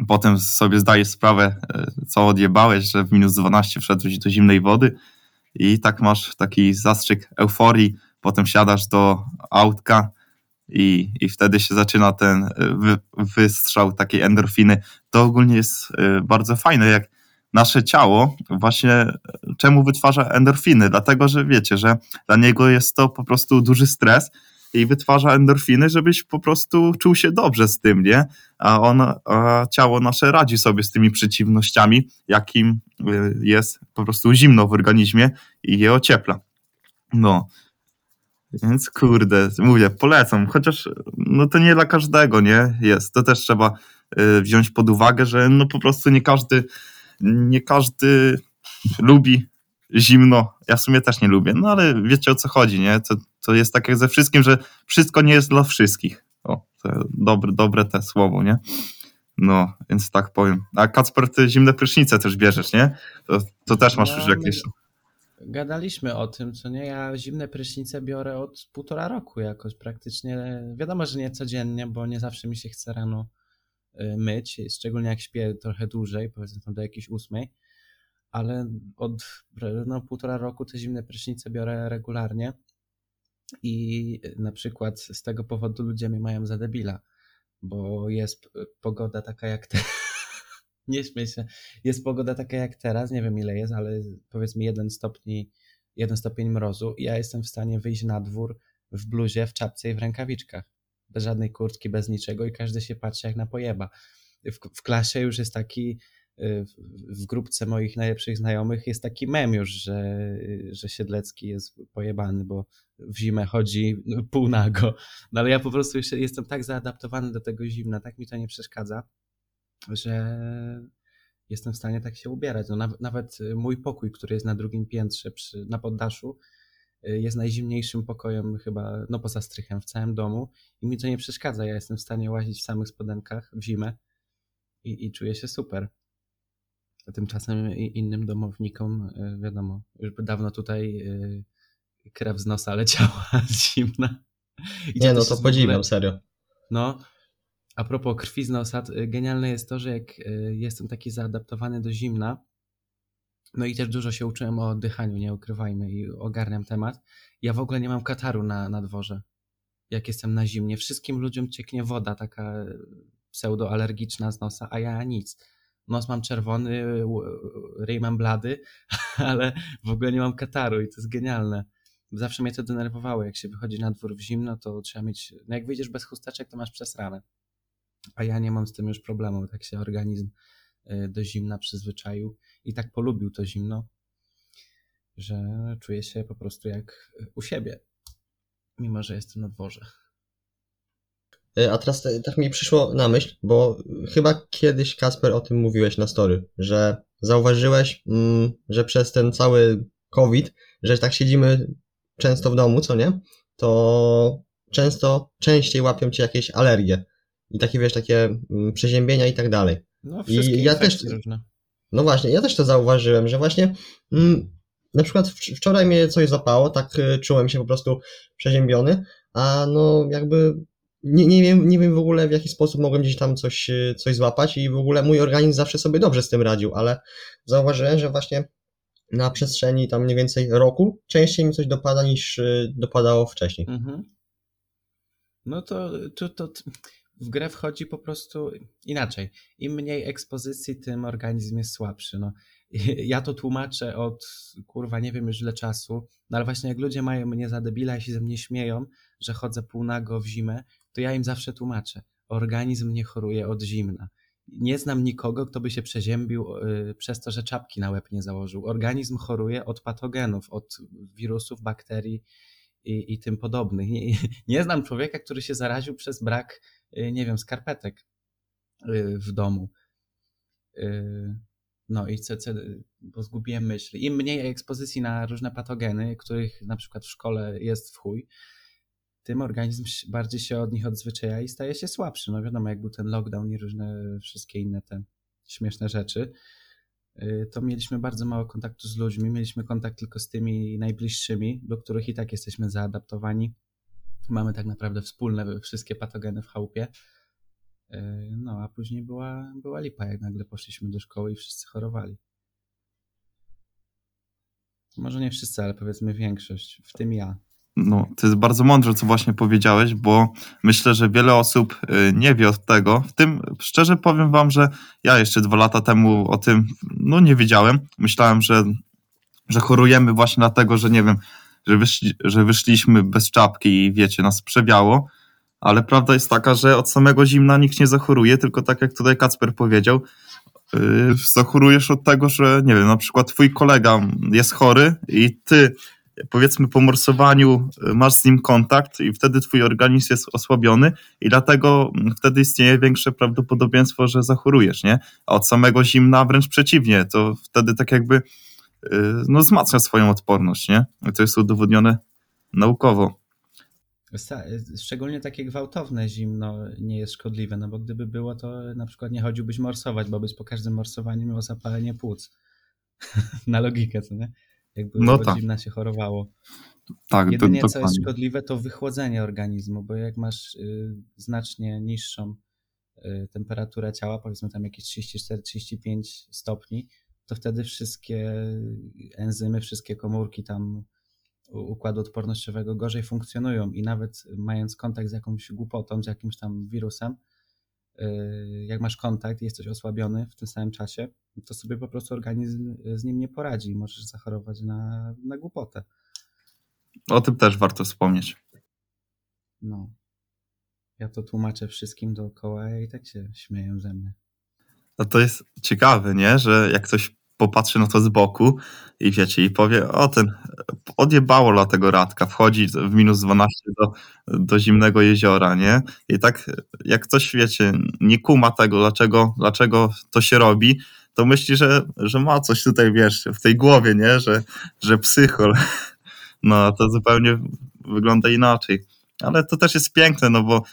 potem sobie zdajesz sprawę, e, co odjebałeś, że w minus 12 wszedłeś do zimnej wody i tak masz taki zastrzyk euforii, potem siadasz do autka i, i wtedy się zaczyna ten e, wy, wystrzał takiej endorfiny. To ogólnie jest e, bardzo fajne, jak nasze ciało właśnie czemu wytwarza endorfiny? Dlatego, że wiecie, że dla niego jest to po prostu duży stres i wytwarza endorfiny, żebyś po prostu czuł się dobrze z tym, nie? A, on, a ciało nasze radzi sobie z tymi przeciwnościami, jakim jest po prostu zimno w organizmie i je ociepla. No. Więc kurde, mówię, polecam, chociaż no to nie dla każdego, nie? Jest. To też trzeba y, wziąć pod uwagę, że no po prostu nie każdy, nie każdy lubi zimno. Ja w sumie też nie lubię, no ale wiecie o co chodzi, nie? To, to jest tak jak ze wszystkim, że wszystko nie jest dla wszystkich. O, to dobre, dobre te słowo, nie? No, więc tak powiem. A Kacper, ty zimne prysznice też bierzesz, nie? To, to też masz już jakieś... Gadaliśmy o tym, co nie? Ja zimne prysznice biorę od półtora roku jakoś praktycznie. Wiadomo, że nie codziennie, bo nie zawsze mi się chce rano y, myć, szczególnie jak śpię trochę dłużej, powiedzmy tam do jakiejś ósmej, ale od no, półtora roku te zimne prysznice biorę regularnie i na przykład z tego powodu ludzie mnie mają za debila, bo jest pogoda taka jak te... nie śmiej się, jest pogoda taka jak teraz, nie wiem ile jest, ale powiedzmy jeden stopni, jeden stopień mrozu i ja jestem w stanie wyjść na dwór w bluzie, w czapce i w rękawiczkach. Bez żadnej kurtki, bez niczego i każdy się patrzy jak na pojeba. W, w klasie już jest taki, w, w grupce moich najlepszych znajomych jest taki mem już, że, że Siedlecki jest pojebany, bo w zimę chodzi pół nago. No ale ja po prostu jeszcze jestem tak zaadaptowany do tego zimna, tak mi to nie przeszkadza, że jestem w stanie tak się ubierać. No, nawet, nawet mój pokój, który jest na drugim piętrze przy, na poddaszu, y, jest najzimniejszym pokojem chyba, no poza strychem w całym domu i mi to nie przeszkadza. Ja jestem w stanie łazić w samych spodenkach w zimę i, i czuję się super. A tymczasem innym domownikom, y, wiadomo, już dawno tutaj y, krew z nosa leciała zimna. I Nie, no to w ogóle- podziwiam, serio. no, a propos krwi z nosa, genialne jest to, że jak y, jestem taki zaadaptowany do zimna, no i też dużo się uczyłem o oddychaniu, nie ukrywajmy, i ogarniam temat. Ja w ogóle nie mam kataru na, na dworze, jak jestem na zimnie. Wszystkim ludziom cieknie woda taka pseudoalergiczna z nosa, a ja nic. Nos mam czerwony, ryj mam blady, ale w ogóle nie mam kataru i to jest genialne. Zawsze mnie to denerwowało, jak się wychodzi na dwór w zimno, to trzeba mieć, no jak wyjdziesz bez chusteczek, to masz przesrane. A ja nie mam z tym już problemu, tak się organizm y, do zimna przyzwyczaił i tak polubił to zimno, że czuję się po prostu jak u siebie, mimo że jestem na dworze. Y, A teraz te- tak mi przyszło na myśl, bo chyba kiedyś Kasper o tym mówiłeś na story, że zauważyłeś, mm, że przez ten cały COVID, że tak siedzimy często w domu, co nie? To często częściej łapią cię jakieś alergie i takie wiesz, takie mm, przeziębienia i tak dalej. No, I ja też- różne. No właśnie, ja też to zauważyłem, że właśnie mm, na przykład wcz- wczoraj mnie coś zapało, tak y, czułem się po prostu przeziębiony, a no jakby nie, nie, wiem, nie wiem w ogóle w jaki sposób mogłem gdzieś tam coś, y, coś złapać i w ogóle mój organizm zawsze sobie dobrze z tym radził, ale zauważyłem, że właśnie na przestrzeni tam mniej więcej roku częściej mi coś dopada niż y, dopadało wcześniej. Mhm. No to, to, to w grę wchodzi po prostu inaczej. Im mniej ekspozycji, tym organizm jest słabszy. No. Ja to tłumaczę od kurwa nie wiem już ile czasu, no ale właśnie jak ludzie mają mnie za debila i się ze mnie śmieją, że chodzę półnago w zimę, to ja im zawsze tłumaczę. Organizm nie choruje od zimna. nie znam nikogo, kto by się przeziębił y, przez to, że czapki na łeb nie założył. Organizm choruje od patogenów, od wirusów, bakterii i, i tym podobnych. Nie, nie znam człowieka, który się zaraził przez brak, y, nie wiem, skarpetek y, w domu. Y, No i co, co, bo zgubiłem myśli. Im mniej ekspozycji na różne patogeny, których na przykład w szkole jest w chuj, tym organizm bardziej się od nich odzwyczaja i staje się słabszy. No wiadomo, jak był ten lockdown i różne wszystkie inne te śmieszne rzeczy, y, to mieliśmy bardzo mało kontaktu z ludźmi, mieliśmy kontakt tylko z tymi najbliższymi, do których i tak jesteśmy zaadaptowani. Mamy tak naprawdę wspólne wszystkie patogeny w chałupie. Y, No, a później była, była lipa, jak nagle poszliśmy do szkoły i wszyscy chorowali. Może nie wszyscy, ale powiedzmy większość, w tym ja. No, to jest bardzo mądre, co właśnie powiedziałeś, bo myślę, że wiele osób y, nie wie od tego. W tym szczerze powiem wam, że ja jeszcze dwa lata temu o tym no, nie wiedziałem. Myślałem, że, że chorujemy właśnie dlatego, że nie wiem, że, wyszli, że wyszliśmy bez czapki i wiecie, nas przewiało. Ale prawda jest taka, że od samego zimna nikt nie zachoruje, tylko tak jak tutaj Kacper powiedział, yy, zachorujesz od tego, że nie wiem, na przykład twój kolega jest chory i ty powiedzmy po morsowaniu y, masz z nim kontakt i wtedy twój organizm jest osłabiony i dlatego wtedy istnieje większe prawdopodobieństwo, że zachorujesz, nie? A od samego zimna wręcz przeciwnie, to wtedy tak jakby y, no wzmacnia swoją odporność, nie? I to jest udowodnione naukowo. Szczególnie takie gwałtowne zimno nie jest szkodliwe, no bo gdyby było, to na przykład nie chodziłbyś morsować, bo byś po każdym morsowaniu miał zapalenie płuc. na logikę, co nie? Jakby No tak. zimna się chorowało. Tak, Jedynie to, co jest szkodliwe, to wychłodzenie organizmu, bo jak masz y, znacznie niższą y, temperaturę ciała, powiedzmy tam jakieś 34-35 stopni, to wtedy wszystkie enzymy, wszystkie komórki tam układu odpornościowego gorzej funkcjonują i nawet mając kontakt z jakąś głupotą, z jakimś tam wirusem, y, jak masz kontakt i jesteś osłabiony w tym samym czasie, to sobie po prostu organizm z nim nie poradzi i możesz zachorować na, na głupotę. O tym też warto wspomnieć. No. Ja to tłumaczę wszystkim dookoła i tak się śmieją ze mnie. No to jest ciekawe, nie? Że jak ktoś popatrzy na to z boku i wiecie, i powie, o ten, odjebało dla tego Radka, wchodzi w minus 12 do, do zimnego jeziora, nie? I tak jak ktoś, wiecie, nie kuma tego, dlaczego, dlaczego to się robi, to myśli, że, że ma coś tutaj, wiesz, w tej głowie, nie? Że, że psychol. No, to zupełnie wygląda inaczej. Ale to też jest piękne, no bo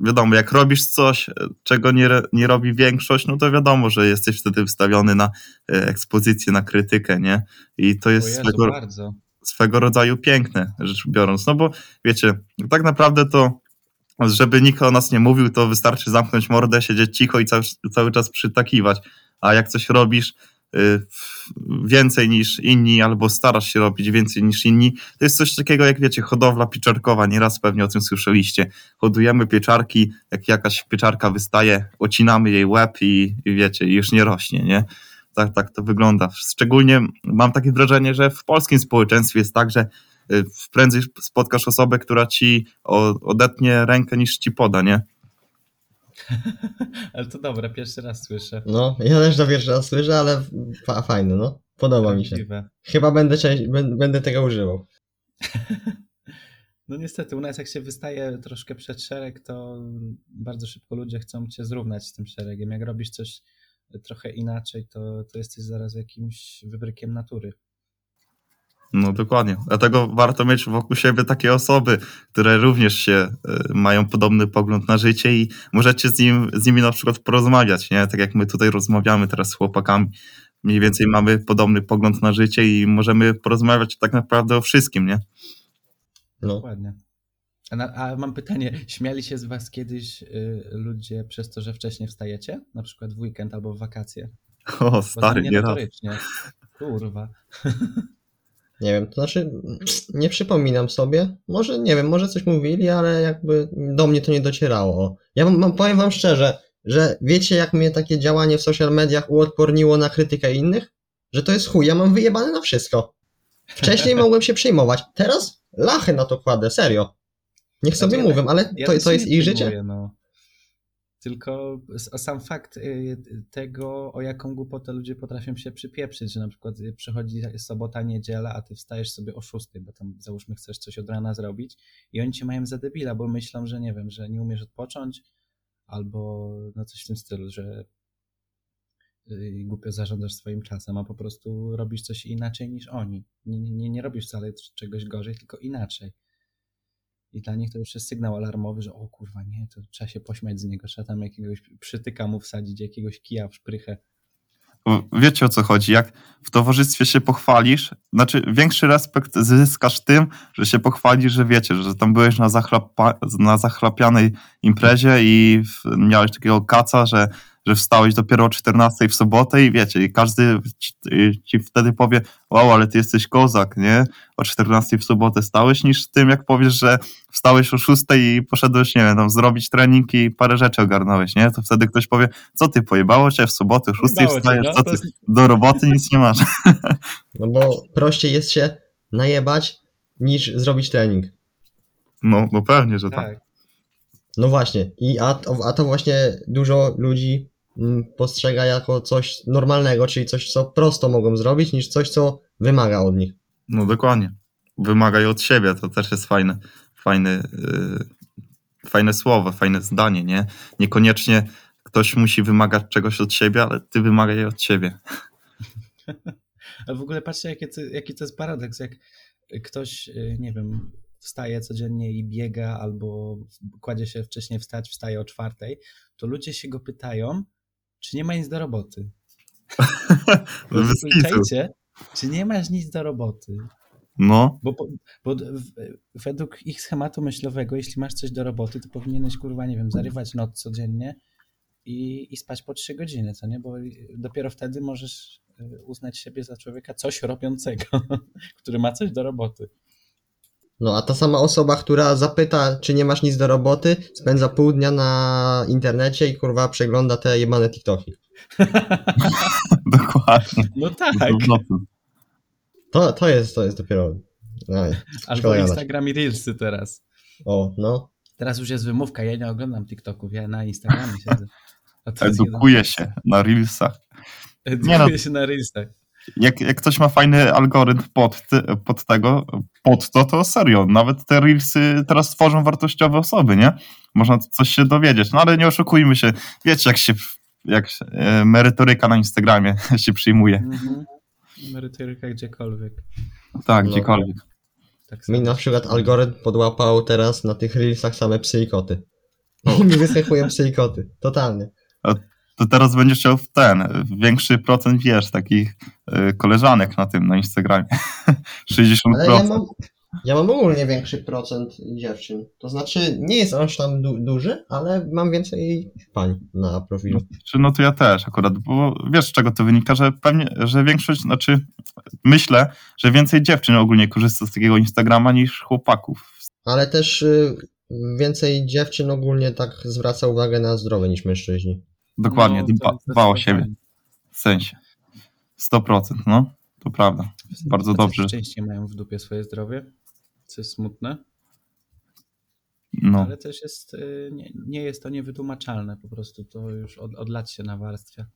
wiadomo, jak robisz coś, czego nie, nie robi większość, no to wiadomo, że jesteś wtedy wystawiony na e, ekspozycję, na krytykę, nie? I to jest Jezu, swego, bardzo. swego rodzaju piękne, rzecz biorąc. No bo wiecie, tak naprawdę to, żeby nikt o nas nie mówił, to wystarczy zamknąć mordę, siedzieć cicho i cały, cały czas przytakiwać. A jak coś robisz więcej niż inni, albo starasz się robić więcej niż inni, to jest coś takiego jak wiecie, hodowla pieczarkowa, nieraz pewnie o tym słyszeliście. Hodujemy pieczarki, jak jakaś pieczarka wystaje, ocinamy jej łeb i, i wiecie, już nie rośnie, nie? Tak, tak to wygląda. Szczególnie mam takie wrażenie, że w polskim społeczeństwie jest tak, że y, prędzej spotkasz osobę, która ci odetnie rękę niż ci poda, nie? Ale to dobre, pierwszy raz słyszę. No, ja też to pierwszy raz słyszę, ale fa- fajne, no. Podoba mi się. Prawdziwe. Chyba będę, będę tego używał. No niestety, u nas jak się wystaje troszkę przed szereg, to bardzo szybko ludzie chcą cię zrównać z tym szeregiem. Jak robisz coś trochę inaczej, to, to jesteś zaraz jakimś wybrykiem natury. No dokładnie. Dlatego warto mieć wokół siebie takie osoby, które również się y, mają podobny pogląd na życie i możecie z, nim, z nimi na przykład porozmawiać, nie? Tak jak my tutaj rozmawiamy teraz z chłopakami. Mniej więcej mamy podobny pogląd na życie i możemy porozmawiać tak naprawdę o wszystkim, nie? No. Dokładnie. A, na, a mam pytanie, śmiali się z was kiedyś y, ludzie przez to, że wcześniej wstajecie? Na przykład w weekend albo w wakacje? O, stary, nie raz. Kurwa. Nie wiem, to znaczy nie przypominam sobie. Może, nie wiem, może coś mówili, ale jakby do mnie to nie docierało. Ja wam, powiem wam szczerze, że wiecie jak mnie takie działanie w social mediach uodporniło na krytykę innych? Że to jest chuj, ja mam wyjebane na wszystko. Wcześniej mogłem się przejmować, teraz lachy na to kładę, serio. Niech sobie Znaczy, ja mówią, ale Ja to, też to się jest ich życie. przejmuję, No. Tylko sam fakt y, tego, o jaką głupotę ludzie potrafią się przypieprzyć, że na przykład y, przychodzi sobota, niedziela, a ty wstajesz sobie o 6, bo tam załóżmy chcesz coś od rana zrobić i oni cię mają za debila, bo myślą, że nie wiem, że nie umiesz odpocząć albo no coś w tym stylu, że y, głupio zarządzasz swoim czasem, a po prostu robisz coś inaczej niż oni. Nie, nie, nie robisz wcale czegoś gorzej, tylko inaczej. I dla nich to już jest sygnał alarmowy, że o kurwa nie, to trzeba się pośmiać z niego, trzeba tam jakiegoś przytyka mu wsadzić, jakiegoś kija w szprychę. Wiecie o co chodzi? Jak w towarzystwie się pochwalisz, znaczy większy respekt zyskasz tym, że się pochwalisz, że wiecie, że tam byłeś na, zachlapa, na zachlapianej imprezie i miałeś takiego kaca, że, że wstałeś dopiero o 14 w sobotę i wiecie, i każdy ci, ci wtedy powie, wow, ale ty jesteś kozak, nie? O 14 w sobotę stałeś, niż tym jak powiesz, że wstałeś o 6 i poszedłeś, nie wiem, tam zrobić trening i parę rzeczy ogarnąłeś, nie? To wtedy ktoś powie, co ty, pojebało cię w sobotę o 6 Pojebało cię, wstajesz, no, co ty, do roboty nic nie masz. No bo prościej jest się najebać niż zrobić trening. No, no pewnie, że tak. Tak. No właśnie, i a, to- a to właśnie dużo ludzi postrzega jako coś normalnego, czyli coś, co prosto mogą zrobić, niż coś, co wymaga od nich. No dokładnie. Wymagaj od siebie, to też jest fajne, fajne, yy, fajne słowo, fajne zdanie, nie? Niekoniecznie ktoś musi wymagać czegoś od siebie, ale ty wymagaj od siebie. Ale w ogóle patrzcie, jakie to, jaki to jest paradoks, jak ktoś, y, nie wiem, wstaje codziennie i biega, albo kładzie się wcześniej wstać, wstaje o czwartej, to ludzie się go pytają, czy nie ma nic do roboty. Czajcie, czy nie masz nic do roboty? No, Bo, bo według ich schematu myślowego, jeśli masz coś do roboty, to powinieneś, kurwa, nie wiem, zarywać noc codziennie i, i spać po 3 godziny, co nie? Bo dopiero wtedy możesz y, uznać siebie za człowieka coś robiącego, który ma coś do roboty. No a ta sama osoba, która zapyta, czy nie masz nic do roboty, spędza pół dnia na internecie i kurwa przegląda te jebane TikToki. dokładnie. No tak, To, to jest, to jest dopiero... Aj, albo. Instagram i Reelsy teraz. O, no. Teraz już jest wymówka, ja nie oglądam TikToków, ja na Instagramie siedzę. Edukuje się na Reelsach. Nie no. Edukuję się na Reelsach. Jak, jak ktoś ma fajny algorytm pod, ty, pod tego, pod to, to serio. Nawet te Reelsy teraz tworzą wartościowe osoby, nie? Można coś się dowiedzieć. No ale nie oszukujmy się. Wiecie, jak się, jak się, e, merytoryka na Instagramie się przyjmuje. Mhm. Merytoryka gdziekolwiek. Tak, No. gdziekolwiek. Tak Mi na przykład algorytm podłapał teraz na tych reelsach same psy i koty. I mi wyskakują psy i koty. Totalnie. To teraz będziesz chciał w ten, większy procent, wiesz, takich e, koleżanek na tym, na Instagramie. 60%. Ale ja mam, ja mam ogólnie większy procent dziewczyn. To znaczy, nie jest aż tam du- duży, ale mam więcej pań na profilu. Czy no to ja też akurat, bo wiesz z czego to wynika, że pewnie, że większość, znaczy myślę, że więcej dziewczyn ogólnie korzysta z takiego Instagrama niż chłopaków. Ale też y, więcej dziewczyn ogólnie tak zwraca uwagę na zdrowie niż mężczyźni. Dokładnie, No, dba, dba o siebie, w sensie. 100%, no, to prawda. Bardzo Faceci dobrze. częściej mają w dupie swoje zdrowie, co jest smutne, No, ale też jest, y, nie, nie jest to niewytłumaczalne, po prostu to już od, od lat się nawarstwia,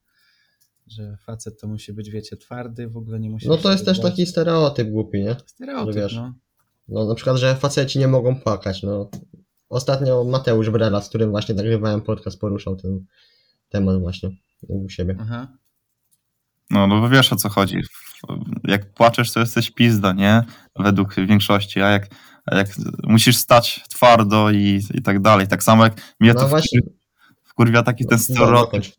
że facet to musi być, wiecie, twardy, w ogóle nie musi... No to jest też taki stereotyp głupi, nie? Stereotyp, że wiesz. no. No na przykład, że faceci nie mogą płakać. No. Ostatnio Mateusz Brela, z którym właśnie nagrywałem podcast, poruszał ten temat właśnie u siebie. Aha. no, no bo wiesz o co chodzi. Jak płaczesz, to jesteś pizda, nie? Według większości, a jak, a jak musisz stać twardo i, i tak dalej. Tak samo jak mnie No to właśnie. wkurwia taki ten No, stereotyp, dokończ.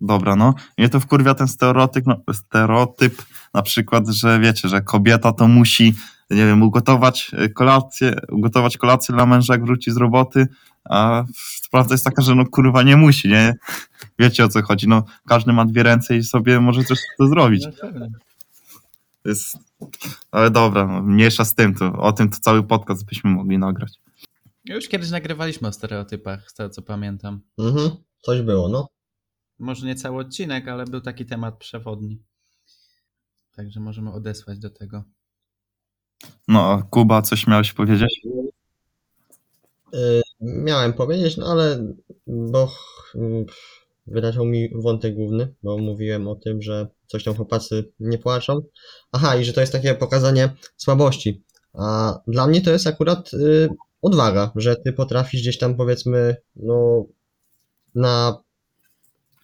Dobra, no. Mnie to wkurwia ten stereotyp, no, stereotyp na przykład, że wiecie, że kobieta to musi, nie wiem, ugotować e, kolację, ugotować kolację dla męża, jak wróci z roboty, a prawda jest taka, że no kurwa nie musi, nie? Wiecie o co chodzi, no każdy ma dwie ręce i sobie może coś to zrobić. No, jest... Ale dobra, no, mniejsza z tym, to o tym to cały podcast byśmy mogli nagrać. Już kiedyś nagrywaliśmy o stereotypach, z tego co pamiętam. Mhm, coś było, no. Może nie cały odcinek, ale był taki temat przewodni. Także możemy odesłać do tego. No, Kuba, coś miałeś powiedzieć? Y, Miałem powiedzieć, no ale bo mm, wyleciał mi wątek główny, bo mówiłem o tym, że coś tam chłopacy nie płaczą. Aha, i że to jest takie pokazanie słabości. A dla mnie to jest akurat y, odwaga, że ty potrafisz gdzieś tam powiedzmy, no na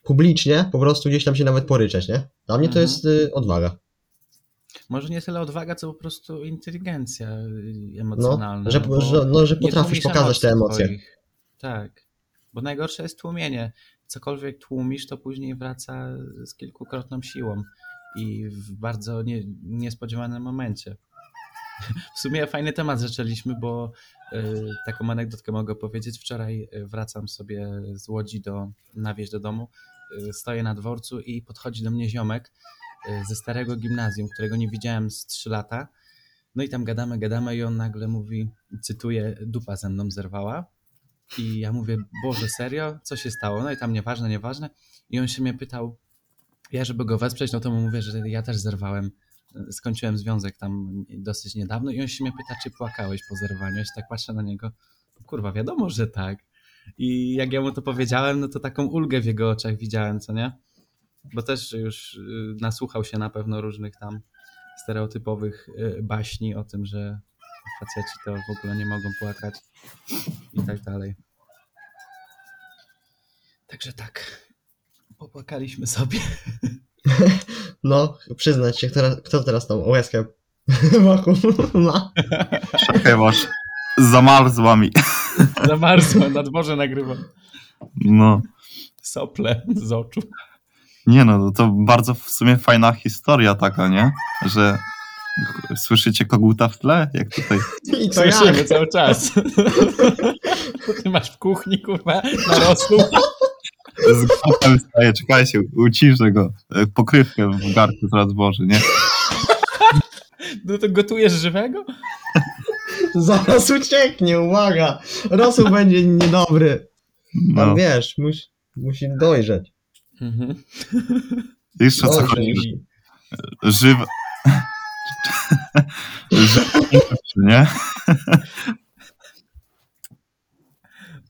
publicznie po prostu gdzieś tam się nawet poryczeć, nie? Dla mnie to Mhm. jest y, odwaga. Może nie tyle odwaga, co po prostu inteligencja y, No, emocjonalna. że, bo że, no, że potrafisz pokazać te emocje. Twoich. Tak. Bo najgorsze jest tłumienie. Cokolwiek tłumisz, to później wraca z kilkukrotną siłą i w bardzo nie, niespodziewanym momencie. W sumie fajny temat zaczęliśmy, bo y, taką anegdotkę mogę powiedzieć. Wczoraj y, wracam sobie z Łodzi do, na wieś do domu. Y, stoję na dworcu i podchodzi do mnie ziomek ze starego gimnazjum, którego nie widziałem z 3 lata. No i tam gadamy, gadamy i on nagle mówi, cytuję, dupa ze mną zerwała. I ja mówię, Boże, serio? Co się stało? No i tam nieważne, nieważne. I on się mnie pytał, ja żeby go wesprzeć, no to mu mówię, że ja też zerwałem. Skończyłem związek tam dosyć niedawno i on się mnie pyta, czy płakałeś po zerwaniu. Ja się tak patrzę na niego, kurwa, wiadomo, że tak. I jak ja mu to powiedziałem, no to taką ulgę w jego oczach widziałem, co nie? Bo też już y, nasłuchał się na pewno różnych tam stereotypowych y, baśni o tym, że faceci to w ogóle nie mogą płakać i tak dalej. Także tak, popłakaliśmy sobie. No, przyznać się, kto, kto teraz tą łezkę wokół ma. Czekaj, masz. Zamarzła mi. Zamarzłem, na dworze nagrywam. No. Sople z oczu. Nie no, no to bardzo w sumie fajna historia taka, nie? Że słyszycie koguta w tle? Jak tutaj. I to Słyszymy jak? cały czas. Ty masz w kuchni, kurwa, narosł. Z głowem staje, czekajcie, uciszę go. E, Pokrywkę w garku zaraz włoży, nie? No to gotujesz żywego? Zaraz ucieknie, uwaga! Rosół będzie niedobry. Tam No. wiesz, musi, musi dojrzeć. Mhm. Jeszcze o co chodzi? musi. Żywe. Żywe, nie?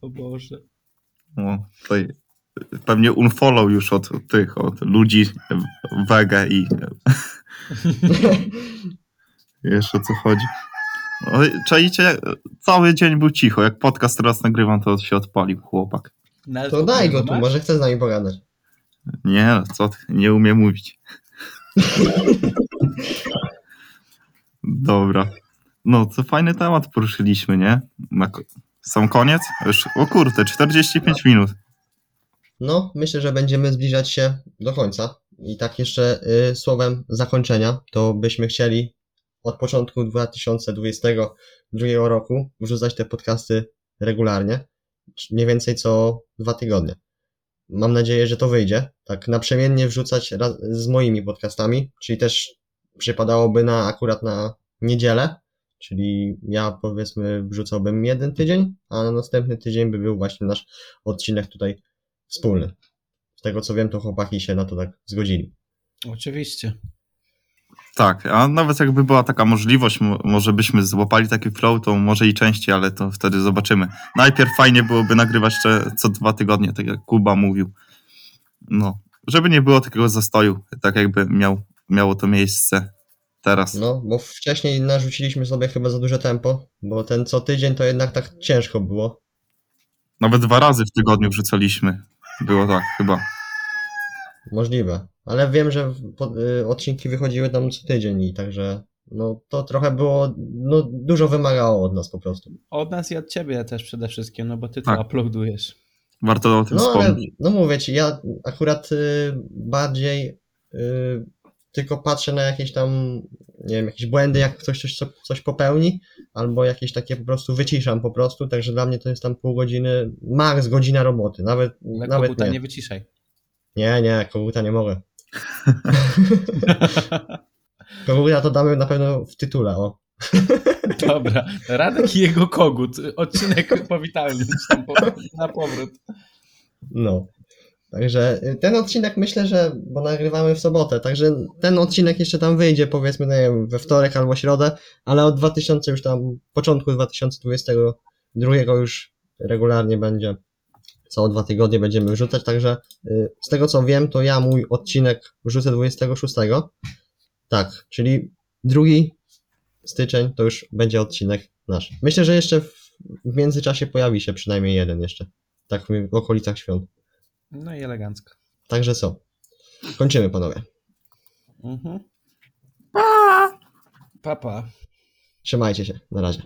O Boże. No, tutaj pewnie unfollow już od tych, od ludzi wege i jeszcze o co chodzi. No, i czaicie, cały dzień był cicho. Jak podcast teraz nagrywam, to się odpalił chłopak. No, To daj go tu, masz? może chce z nami pogadać. Nie, co ty, nie umiem mówić. Dobra. No, to fajny temat poruszyliśmy, nie? Na ko- sam koniec? Już, o kurde, 45 minut. No, myślę, że będziemy zbliżać się do końca. I tak jeszcze y, słowem zakończenia, to byśmy chcieli od początku 2022 roku wrzucać te podcasty regularnie, mniej więcej co dwa tygodnie. Mam nadzieję, że to wyjdzie. Tak naprzemiennie wrzucać z moimi podcastami, czyli też przypadałoby na akurat na niedzielę, czyli ja powiedzmy wrzucałbym jeden tydzień, a na następny tydzień by był właśnie nasz odcinek tutaj wspólny. Z tego co wiem, to chłopaki się na to tak zgodzili. Oczywiście. Tak, a nawet jakby była taka możliwość, mo- może byśmy złapali taki flow, to może i częściej, ale to wtedy zobaczymy. Najpierw fajnie byłoby nagrywać jeszcze co dwa tygodnie, tak jak Kuba mówił. No, żeby nie było takiego zastoju, tak jakby miał, miało to miejsce teraz. No, bo wcześniej narzuciliśmy sobie chyba za duże tempo, bo ten co tydzień to jednak tak ciężko było. Nawet dwa razy w tygodniu wrzucaliśmy. Było tak, chyba. Możliwe. Ale wiem, że po, y, odcinki wychodziły tam co tydzień i także no to trochę było, no dużo wymagało od nas po prostu. Od nas i od ciebie też przede wszystkim, no bo ty Tak. to uploadujesz. Warto o tym No ale, wspomnieć. no mówię ci, ja akurat y, bardziej y, tylko patrzę na jakieś tam, nie wiem, jakieś błędy, jak ktoś coś, co- coś popełni, albo jakieś takie po prostu wyciszam po prostu, także dla mnie to jest tam pół godziny, max godzina roboty, nawet, Ale nawet nie. nie wyciszaj. Nie, nie, koguta nie mogę. Koguta to damy na pewno w tytule, o. Dobra, Radek i jego kogut. Odcinek powitalny na powrót. No. Także y, ten odcinek myślę, że, bo nagrywamy w sobotę, także ten odcinek jeszcze tam wyjdzie powiedzmy, nie wiem, we wtorek albo środę, ale od 2000 już tam, początku 2022 drugiego już regularnie będzie co dwa tygodnie będziemy wrzucać, także y, z tego co wiem, to ja mój odcinek wrzucę 26. Tak, czyli drugi styczeń to już będzie odcinek nasz. Myślę, że jeszcze w, w międzyczasie pojawi się przynajmniej jeden jeszcze, tak w, w okolicach świąt. No i elegancko. Także co? Kończymy panowie. Mhm. Papa. Trzymajcie się, na razie.